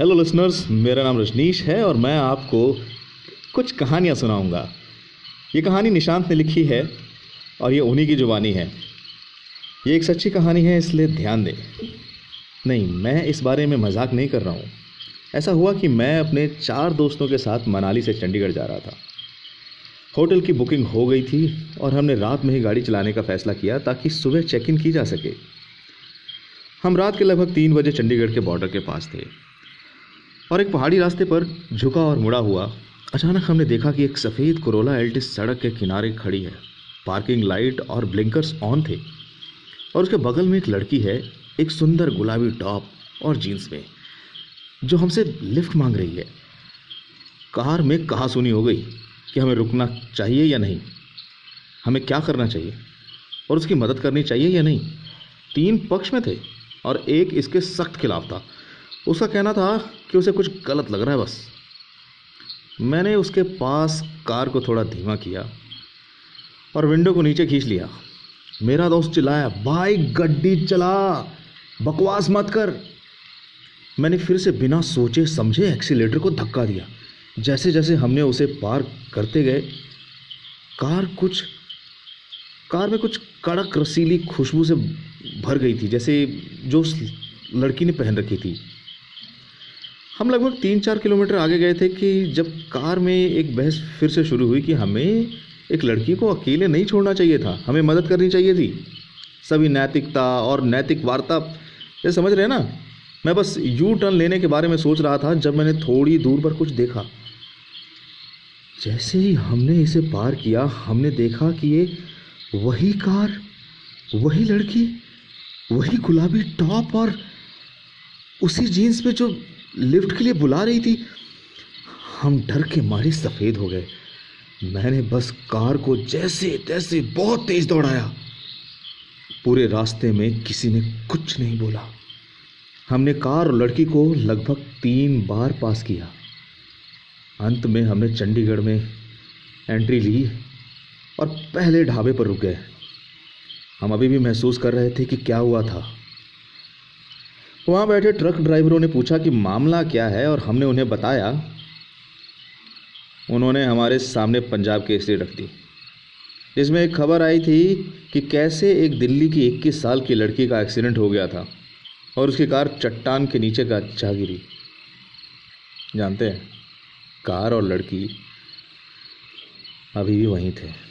Hello listeners मेरा नाम रजनीश है और मैं आपको कुछ कहानियाँ सुनाऊँगा। ये कहानी निशांत ने लिखी है और ये उन्हीं की जुबानी है। ये एक सच्ची कहानी है, इसलिए ध्यान दें। नहीं, मैं इस बारे में मज़ाक नहीं कर रहा हूँ। ऐसा हुआ कि मैं अपने चार दोस्तों के साथ मनाली से चंडीगढ़ जा रहा था। होटल की बुकिंग हो गई थी और हमने रात में ही गाड़ी चलाने का फैसला किया ताकि सुबह चेक इन की जा सके। हम रात के लगभग तीन बजे चंडीगढ़ के बॉर्डर के पास थे। और एक पहाड़ी रास्ते पर झुका और मुड़ा हुआ, अचानक हमने देखा कि एक सफ़ेद कोरोला एल्टिस सड़क के किनारे खड़ी है। पार्किंग लाइट और ब्लिंकर्स ऑन थे। और उसके बगल में एक लड़की है, एक सुंदर गुलाबी टॉप और जीन्स में, जो हमसे लिफ्ट मांग रही है। कार में कहा सुनी हो गई कि हमें रुकना चाहिए या नहीं? हमें क्या करना चाहिए? और उसकी मदद करनी चाहिए या नहीं? तीन पक्ष में थे और एक इसके सख्त खिलाफ था। उसका कहना था कि उसे कुछ गलत लग रहा है बस। मैंने उसके पास कार को थोड़ा धीमा किया और विंडो को नीचे खींच लिया। मेरा दोस्त चिल्लाया, भाई, गड्डी चला, बकवास मत कर। मैंने फिर से बिना सोचे समझे एक्सीटर को धक्का दिया। जैसे जैसे हमने उसे पार करते गए, कार कुछ, कार में कुछ कड़क रसीली खुशबू से भर गई थी, जैसे जो उस लड़की ने पहन रखी थी। हम लगभग तीन चार किलोमीटर आगे गए थे कि जब कार में एक बहस फिर से शुरू हुई कि हमें एक लड़की को अकेले नहीं छोड़ना चाहिए था, हमें मदद करनी चाहिए थी। सभी नैतिकता और नैतिक वार्ता, ये समझ रहे हैं ना? मैं बस यू टर्न लेने के बारे में सोच रहा था जब मैंने थोड़ी दूर पर कुछ देखा। जैसे ही हमने इसे पार किया, हमने देखा कि ये वही कार, वही लड़की, वही गुलाबी टॉप और उसी जीन्स पे जो लिफ्ट के लिए बुला रही थी। हम डर के मारे सफ़ेद हो गए। मैंने बस कार को जैसे, तैसे बहुत तेज दौड़ाया। पूरे रास्ते में किसी ने कुछ नहीं बोला। हमने कार और लड़की को लगभग तीन बार पास किया। अंत में हमने चंडीगढ़ में एंट्री ली और पहले ढाबे पर रुक गए। हम अभी भी महसूस कर रहे थे कि क्या हुआ था। वहाँ बैठे ट्रक ड्राइवरों ने पूछा कि मामला क्या है और हमने उन्हें बताया। उन्होंने हमारे सामने पंजाब की स्थिति रख दी। जिसमें एक खबर आई थी कि कैसे एक दिल्ली की 21 साल की लड़की का एक्सीडेंट हो गया था और उसकी कार चट्टान के नीचे का जा गिरी। जानते हैं? कार और लड़की अभी भी वहीं थे।